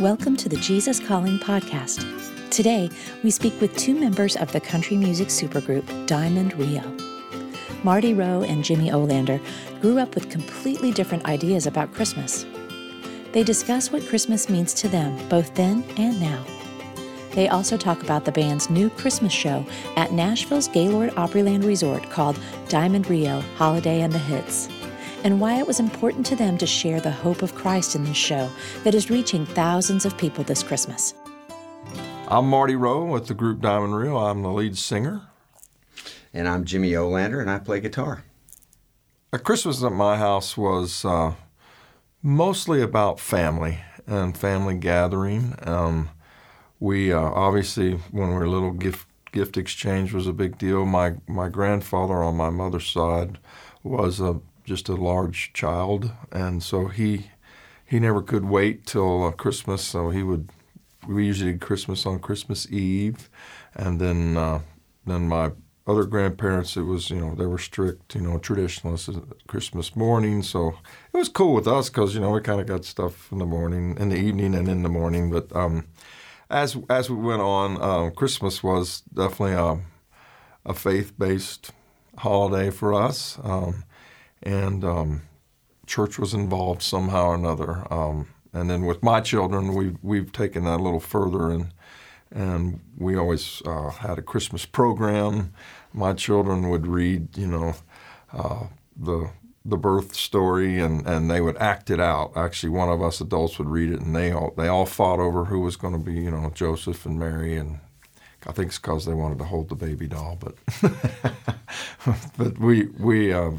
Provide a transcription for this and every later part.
Welcome to the Jesus Calling podcast. Today, we speak with two members of the country music supergroup Diamond Rio. Marty Roe and Jimmy Olander grew up with completely different ideas about Christmas. They discuss what Christmas means to them both then and now. They also talk about the band's new Christmas show at Nashville's Gaylord Opryland Resort called Diamond Rio Holiday and the Hits and why it was important to them to share the hope of Christ in this show that is reaching thousands of people this Christmas. I'm Marty Roe with the group Diamond Rio. I'm the lead singer. And I'm Jimmy Olander, and I play guitar. A Christmas at my house was uh, mostly about family and family gathering. Um, we uh, obviously, when we were little, gift gift exchange was a big deal. My my grandfather on my mother's side was a just a large child, and so he he never could wait till uh, Christmas. So he would we usually did Christmas on Christmas Eve, and then uh, then my other grandparents it was you know they were strict you know traditionalists Christmas morning. So it was cool with us because you know we kind of got stuff in the morning, in the evening, and in the morning. But um, as as we went on, um, Christmas was definitely a, a faith based holiday for us. Um, and um, church was involved somehow or another. Um, and then with my children, we've we've taken that a little further, and and we always uh, had a Christmas program. My children would read, you know, uh, the the birth story, and, and they would act it out. Actually, one of us adults would read it, and they all they all fought over who was going to be, you know, Joseph and Mary, and I think it's because they wanted to hold the baby doll, but but we we uh,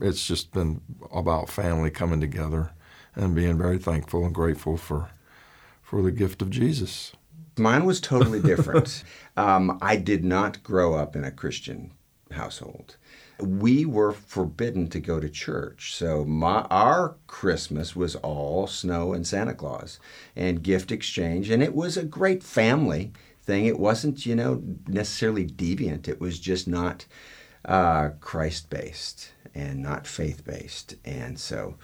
it's just been about family coming together and being very thankful and grateful for for the gift of Jesus. Mine was totally different. um, I did not grow up in a Christian household. We were forbidden to go to church, so my our Christmas was all snow and Santa Claus and gift exchange, and it was a great family thing. It wasn't, you know, necessarily deviant. It was just not uh, Christ based and not faith based. And so,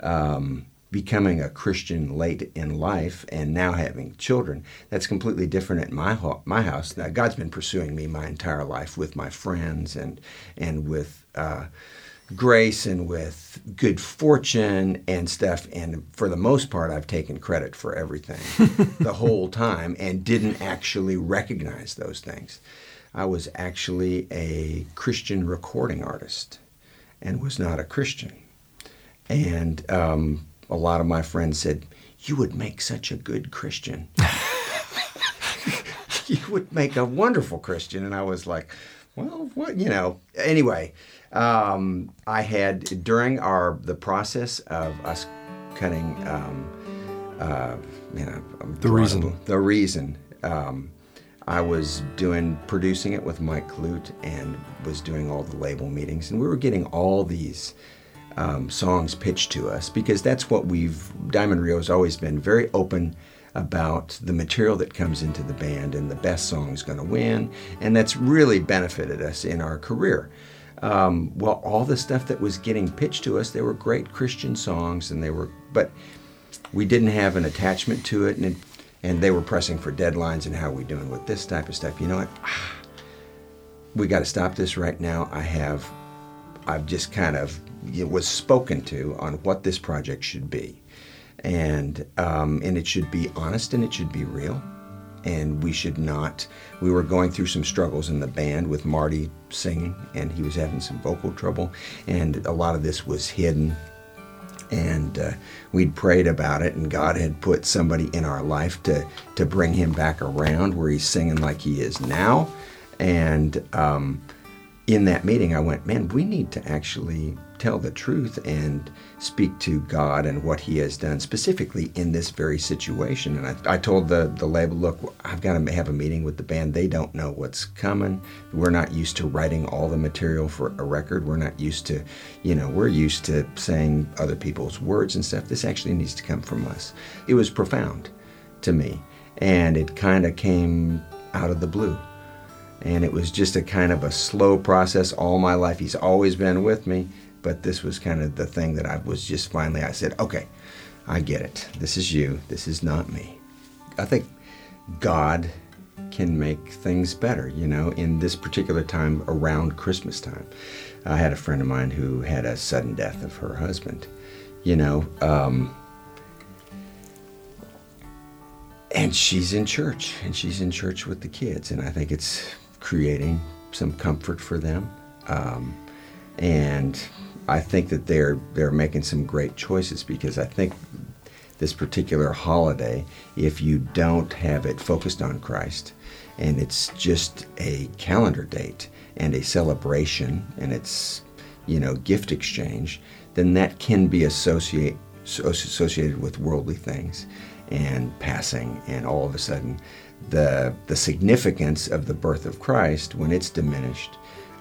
um, becoming a Christian late in life and now having children, that's completely different at my ho- my house. Now, God's been pursuing me my entire life with my friends and and with uh, grace and with good fortune and stuff. And for the most part, I've taken credit for everything the whole time and didn't actually recognize those things. I was actually a Christian recording artist and was not a Christian. And um, a lot of my friends said, You would make such a good Christian. you would make a wonderful Christian. And I was like, Well, what, you know. Anyway, um, I had, during our the process of us cutting, um, uh, you know, the reason. The reason. Um, I was doing producing it with Mike Clute and was doing all the label meetings, and we were getting all these um, songs pitched to us because that's what we've Diamond Rio has always been very open about the material that comes into the band and the best song is going to win, and that's really benefited us in our career. Um, well, all the stuff that was getting pitched to us, they were great Christian songs, and they were, but we didn't have an attachment to it, and it and they were pressing for deadlines and how are we doing with this type of stuff. You know what? We got to stop this right now. I have, I've just kind of it was spoken to on what this project should be, and um, and it should be honest and it should be real, and we should not. We were going through some struggles in the band with Marty singing, and he was having some vocal trouble, and a lot of this was hidden and uh, we'd prayed about it, and God had put somebody in our life to to bring him back around where he's singing like he is now. And um, in that meeting, I went, man, we need to actually tell the truth and speak to God and what He has done specifically in this very situation. And I, I told the, the label, look, I've got to have a meeting with the band. They don't know what's coming. We're not used to writing all the material for a record. We're not used to, you know, we're used to saying other people's words and stuff. This actually needs to come from us. It was profound to me. And it kind of came out of the blue and it was just a kind of a slow process all my life. He's always been with me, but this was kind of the thing that I was just finally, I said, okay, I get it. This is you. This is not me. I think God can make things better, you know, in this particular time around Christmas time. I had a friend of mine who had a sudden death of her husband, you know, um, and she's in church and she's in church with the kids, and I think it's creating some comfort for them. Um, and I think that they're they're making some great choices because I think this particular holiday, if you don't have it focused on Christ, and it's just a calendar date and a celebration, and it's you know gift exchange, then that can be associate associated with worldly things and passing, and all of a sudden, the the significance of the birth of Christ when it's diminished.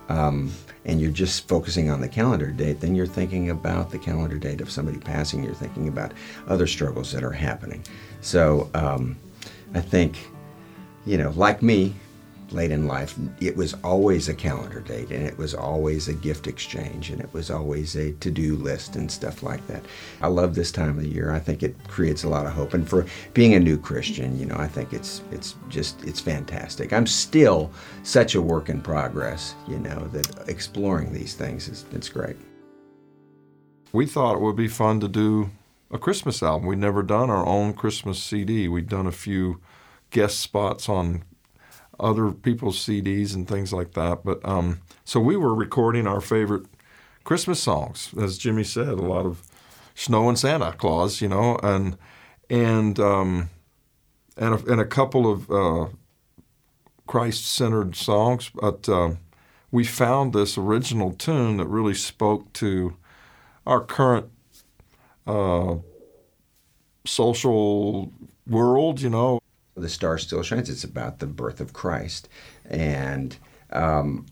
Um, and you're just focusing on the calendar date, then you're thinking about the calendar date of somebody passing. You're thinking about other struggles that are happening. So um, I think, you know, like me, late in life, it was always a calendar date and it was always a gift exchange and it was always a to do list and stuff like that. I love this time of the year. I think it creates a lot of hope. And for being a new Christian, you know, I think it's it's just it's fantastic. I'm still such a work in progress, you know, that exploring these things is it's great. We thought it would be fun to do a Christmas album. We'd never done our own Christmas CD. We'd done a few guest spots on other people's CDs and things like that. But um, so we were recording our favorite Christmas songs, as Jimmy said, a lot of Snow and Santa Claus, you know, and and um, and a, and a couple of uh, Christ-centered songs. But uh, we found this original tune that really spoke to our current uh, social world, you know, the Star Still Shines. It's about the birth of Christ and um,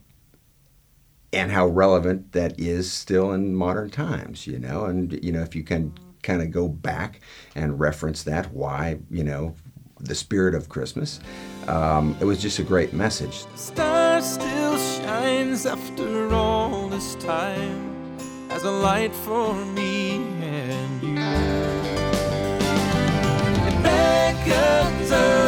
and how relevant that is still in modern times. You know, and you know if you can kind of go back and reference that, why you know the spirit of Christmas. Um, it was just a great message. Star still shines after all this time as a light for me and you. Oh.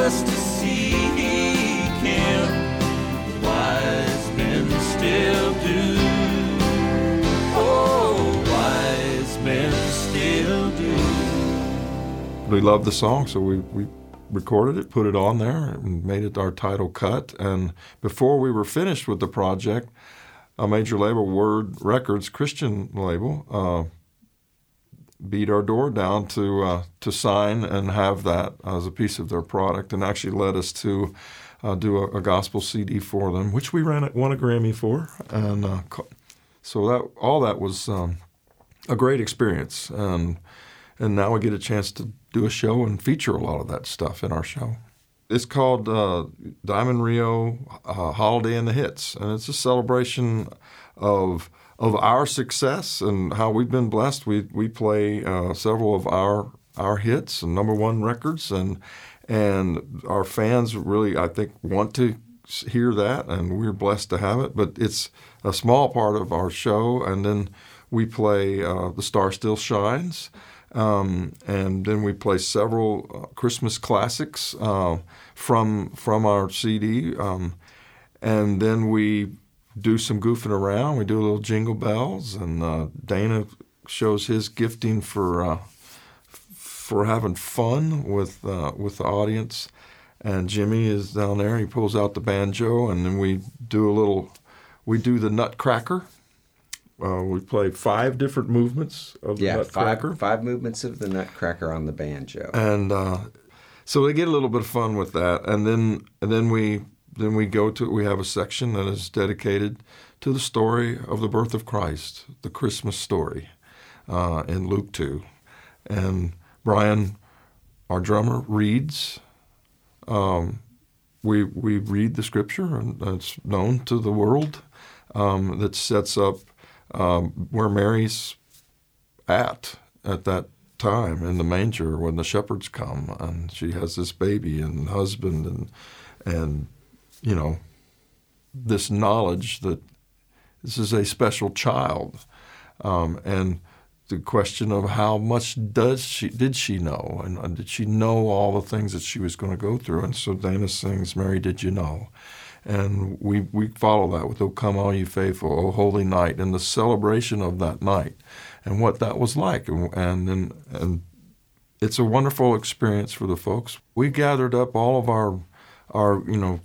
We loved the song, so we, we recorded it, put it on there, and made it our title cut. And before we were finished with the project, a major label, Word Records, Christian label, uh, beat our door down to uh, to sign and have that as a piece of their product, and actually led us to uh, do a, a, gospel CD for them, which we ran won a Grammy for, and uh, so that all that was um, a great experience, and and now we get a chance to do a show and feature a lot of that stuff in our show. It's called uh, Diamond Rio uh, Holiday and the Hits, and it's a celebration of of our success and how we've been blessed. We we play uh, several of our our hits and number one records, and and our fans really I think want to hear that, and we're blessed to have it. But it's a small part of our show, and then we play uh, "The Star Still Shines." Um, and then we play several uh, Christmas classics uh, from from our CD, um, and then we do some goofing around. We do a little jingle bells, and uh, Dana shows his gifting for uh, for having fun with uh, with the audience. And Jimmy is down there. He pulls out the banjo, and then we do a little. We do the Nutcracker. Uh, we play five different movements of yeah, the Nutcracker. Five, five movements of the Nutcracker on the banjo. And uh, so they get a little bit of fun with that, and then and then we then we go to we have a section that is dedicated to the story of the birth of Christ, the Christmas story, uh, in Luke two, and Brian, our drummer, reads. Um, we we read the scripture, and it's known to the world. Um, that sets up um, where Mary's at at that time in the manger when the shepherds come, and she has this baby and husband and and you know, this knowledge that this is a special child. Um, and the question of how much does she did she know and, and did she know all the things that she was going to go through and so Dana sings Mary did you know and we we follow that with "O Come All You Faithful, O Holy Night," and the celebration of that night, and what that was like, and and and it's a wonderful experience for the folks. We gathered up all of our our you know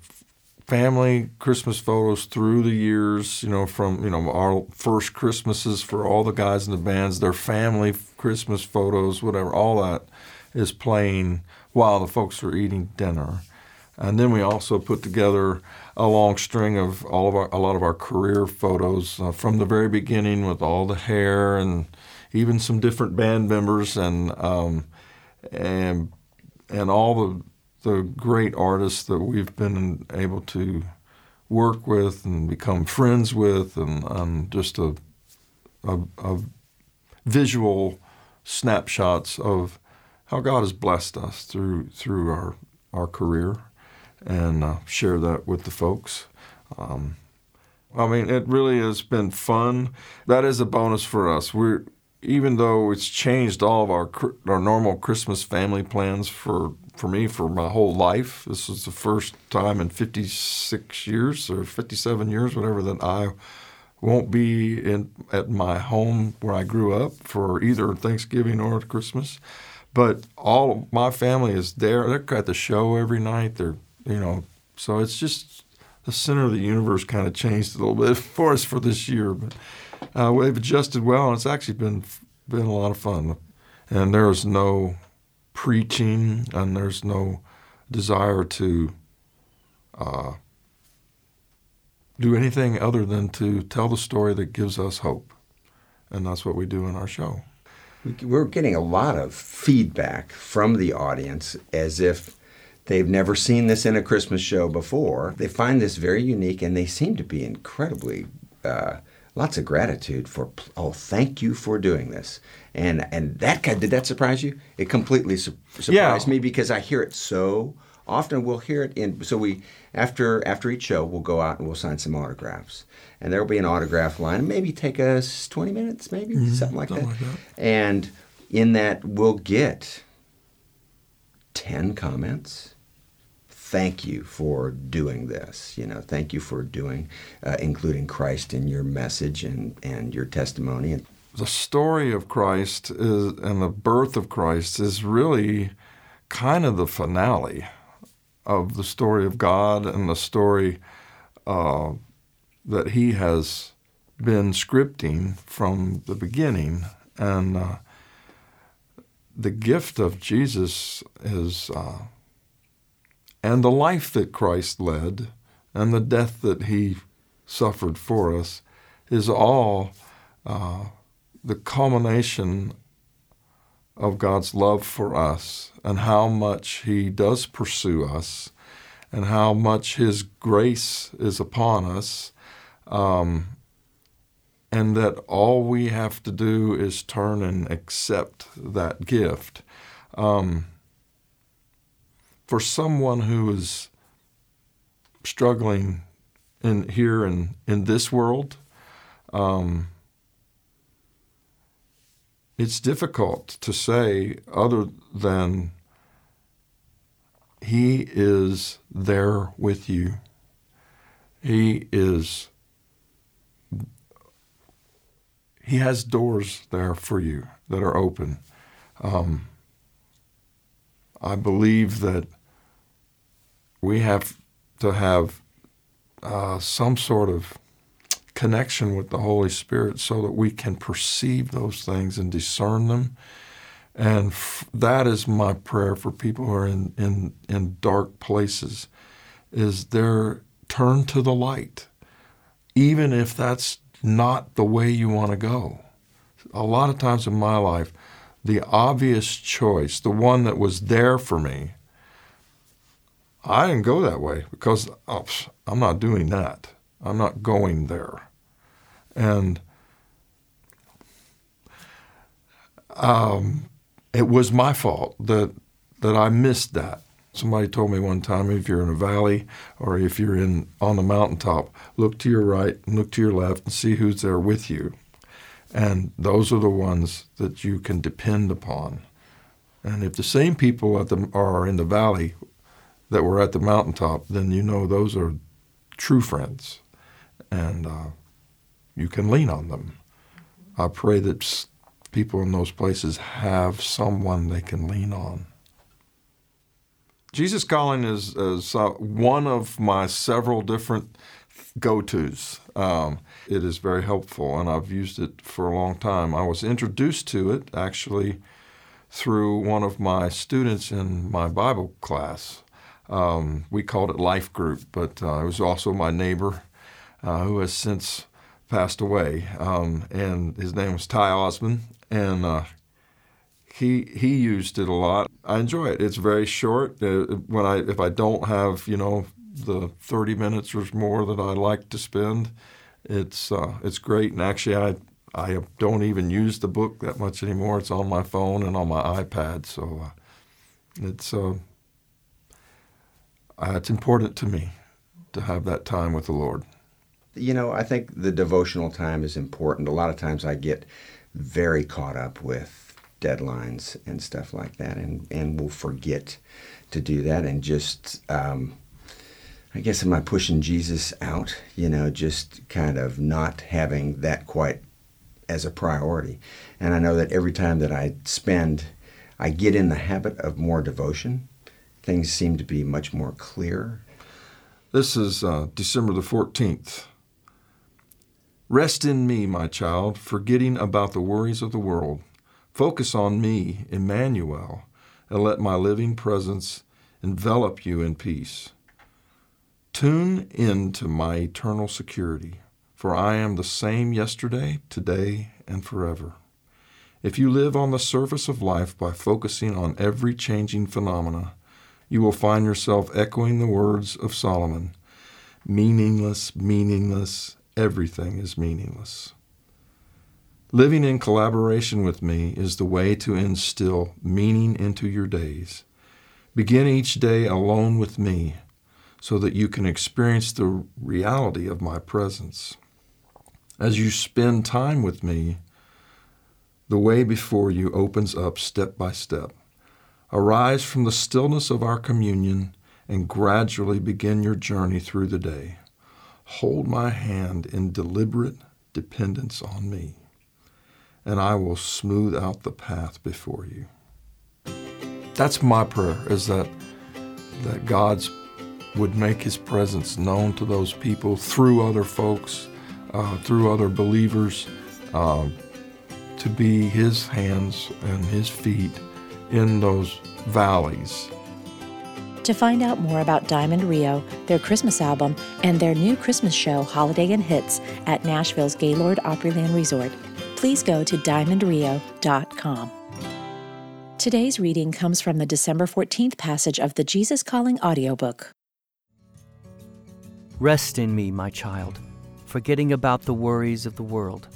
family Christmas photos through the years, you know, from you know our first Christmases for all the guys in the bands, their family Christmas photos, whatever, all that is playing while the folks are eating dinner. And then we also put together a long string of all of our, a lot of our career photos uh, from the very beginning with all the hair and even some different band members and um, and and all the the great artists that we've been able to work with and become friends with and um, just a, a, a visual snapshots of how God has blessed us through through our our career and uh, share that with the folks. Um, I mean, it really has been fun. That is a bonus for us. We're even though it's changed all of our our normal Christmas family plans for for me for my whole life. This was the first time in 56 years or 57 years, whatever, that I won't be in at my home where I grew up for either Thanksgiving or Christmas. But all my family is there. They're at the show every night. They're you know, so it's just the center of the universe kind of changed a little bit for us for this year, but uh, we've adjusted well, and it's actually been been a lot of fun. And there is no preaching, and there's no desire to uh, do anything other than to tell the story that gives us hope, and that's what we do in our show. We're getting a lot of feedback from the audience as if They've never seen this in a Christmas show before. They find this very unique and they seem to be incredibly, uh, lots of gratitude for, oh, thank you for doing this. And and that did that surprise you? It completely su- surprised yeah. me because I hear it so often. We'll hear it in, so we, after after each show, we'll go out and we'll sign some autographs. And there'll be an autograph line, maybe take us 20 minutes, maybe, mm-hmm, something, like, something that. like that. And in that, we'll get 10 comments thank you for doing this. You know, thank you for doing, uh, including Christ in your message and, and your testimony. The story of Christ is, and the birth of Christ is really kind of the finale of the story of God and the story uh, that He has been scripting from the beginning. And uh, the gift of Jesus is uh, and the life that Christ led and the death that he suffered for us is all uh, the culmination of God's love for us and how much he does pursue us and how much his grace is upon us. Um, and that all we have to do is turn and accept that gift. Um, for someone who is struggling in here in, in this world, um, it's difficult to say other than He is there with you. He is, He has doors there for you that are open. Um, I believe that we have to have uh, some sort of connection with the Holy Spirit so that we can perceive those things and discern them. And f- that is my prayer for people who are in, in, in dark places is their turn to the light, even if that's not the way you want to go. A lot of times in my life, the obvious choice, the one that was there for me, I didn't go that way because oh, I'm not doing that. I'm not going there. And um, it was my fault that that I missed that. Somebody told me one time if you're in a valley or if you're in on the mountaintop, look to your right and look to your left and see who's there with you. And those are the ones that you can depend upon. And if the same people the, are in the valley that were at the mountaintop, then you know those are true friends. And uh, you can lean on them. I pray that people in those places have someone they can lean on. Jesus Calling is, is uh, one of my several different go tos. Um, it is very helpful, and I've used it for a long time. I was introduced to it actually through one of my students in my Bible class. Um, we called it Life Group, but uh, it was also my neighbor uh, who has since passed away, um, and his name was Ty Osmond, and uh, he he used it a lot. I enjoy it. It's very short. Uh, when I if I don't have you know the 30 minutes or more that I like to spend, it's uh, it's great. And actually, I I don't even use the book that much anymore. It's on my phone and on my iPad. So uh, it's uh, uh, it's important to me to have that time with the Lord. You know, I think the devotional time is important. A lot of times I get very caught up with deadlines and stuff like that, and and will forget to do that, and just um, I guess am I pushing Jesus out? You know, just kind of not having that quite as a priority, and I know that every time that I spend, I get in the habit of more devotion. Things seem to be much more clear. This is uh, December the 14th. Rest in me, my child, forgetting about the worries of the world. Focus on me, Emmanuel, and let my living presence envelop you in peace. Tune in to my eternal security, for I am the same yesterday, today, and forever. If you live on the surface of life by focusing on every changing phenomena, you will find yourself echoing the words of Solomon meaningless, meaningless, everything is meaningless. Living in collaboration with me is the way to instill meaning into your days. Begin each day alone with me so that you can experience the reality of my presence. As you spend time with me, the way before you opens up step by step. Arise from the stillness of our communion and gradually begin your journey through the day. Hold my hand in deliberate dependence on me and I will smooth out the path before you. That's my prayer is that that God's would make his presence known to those people through other folks, uh, through other believers, uh, to be his hands and his feet in those valleys. To find out more about Diamond Rio, their Christmas album, and their new Christmas show, Holiday and Hits, at Nashville's Gaylord Opryland Resort, please go to diamondrio.com. Today's reading comes from the December 14th passage of the Jesus Calling audiobook. Rest in me, my child, forgetting about the worries of the world.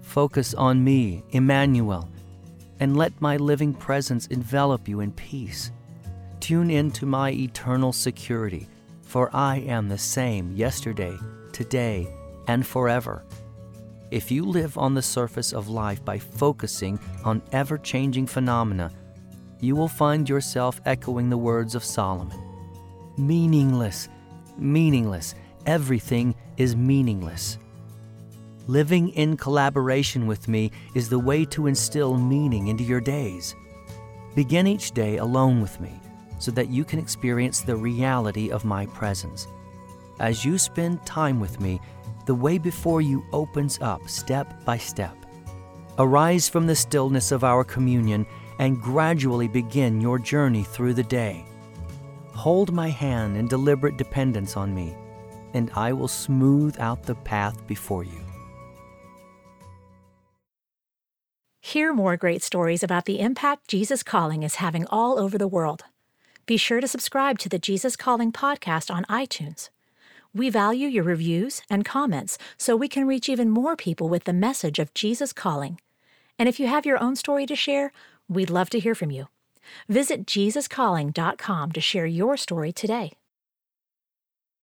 Focus on me, Emmanuel, and let my living presence envelop you in peace. Tune in to my eternal security, for I am the same yesterday, today, and forever. If you live on the surface of life by focusing on ever changing phenomena, you will find yourself echoing the words of Solomon Meaningless, meaningless, everything is meaningless. Living in collaboration with me is the way to instill meaning into your days. Begin each day alone with me so that you can experience the reality of my presence. As you spend time with me, the way before you opens up step by step. Arise from the stillness of our communion and gradually begin your journey through the day. Hold my hand in deliberate dependence on me, and I will smooth out the path before you. Hear more great stories about the impact Jesus Calling is having all over the world. Be sure to subscribe to the Jesus Calling podcast on iTunes. We value your reviews and comments so we can reach even more people with the message of Jesus calling. And if you have your own story to share, we'd love to hear from you. Visit JesusCalling.com to share your story today.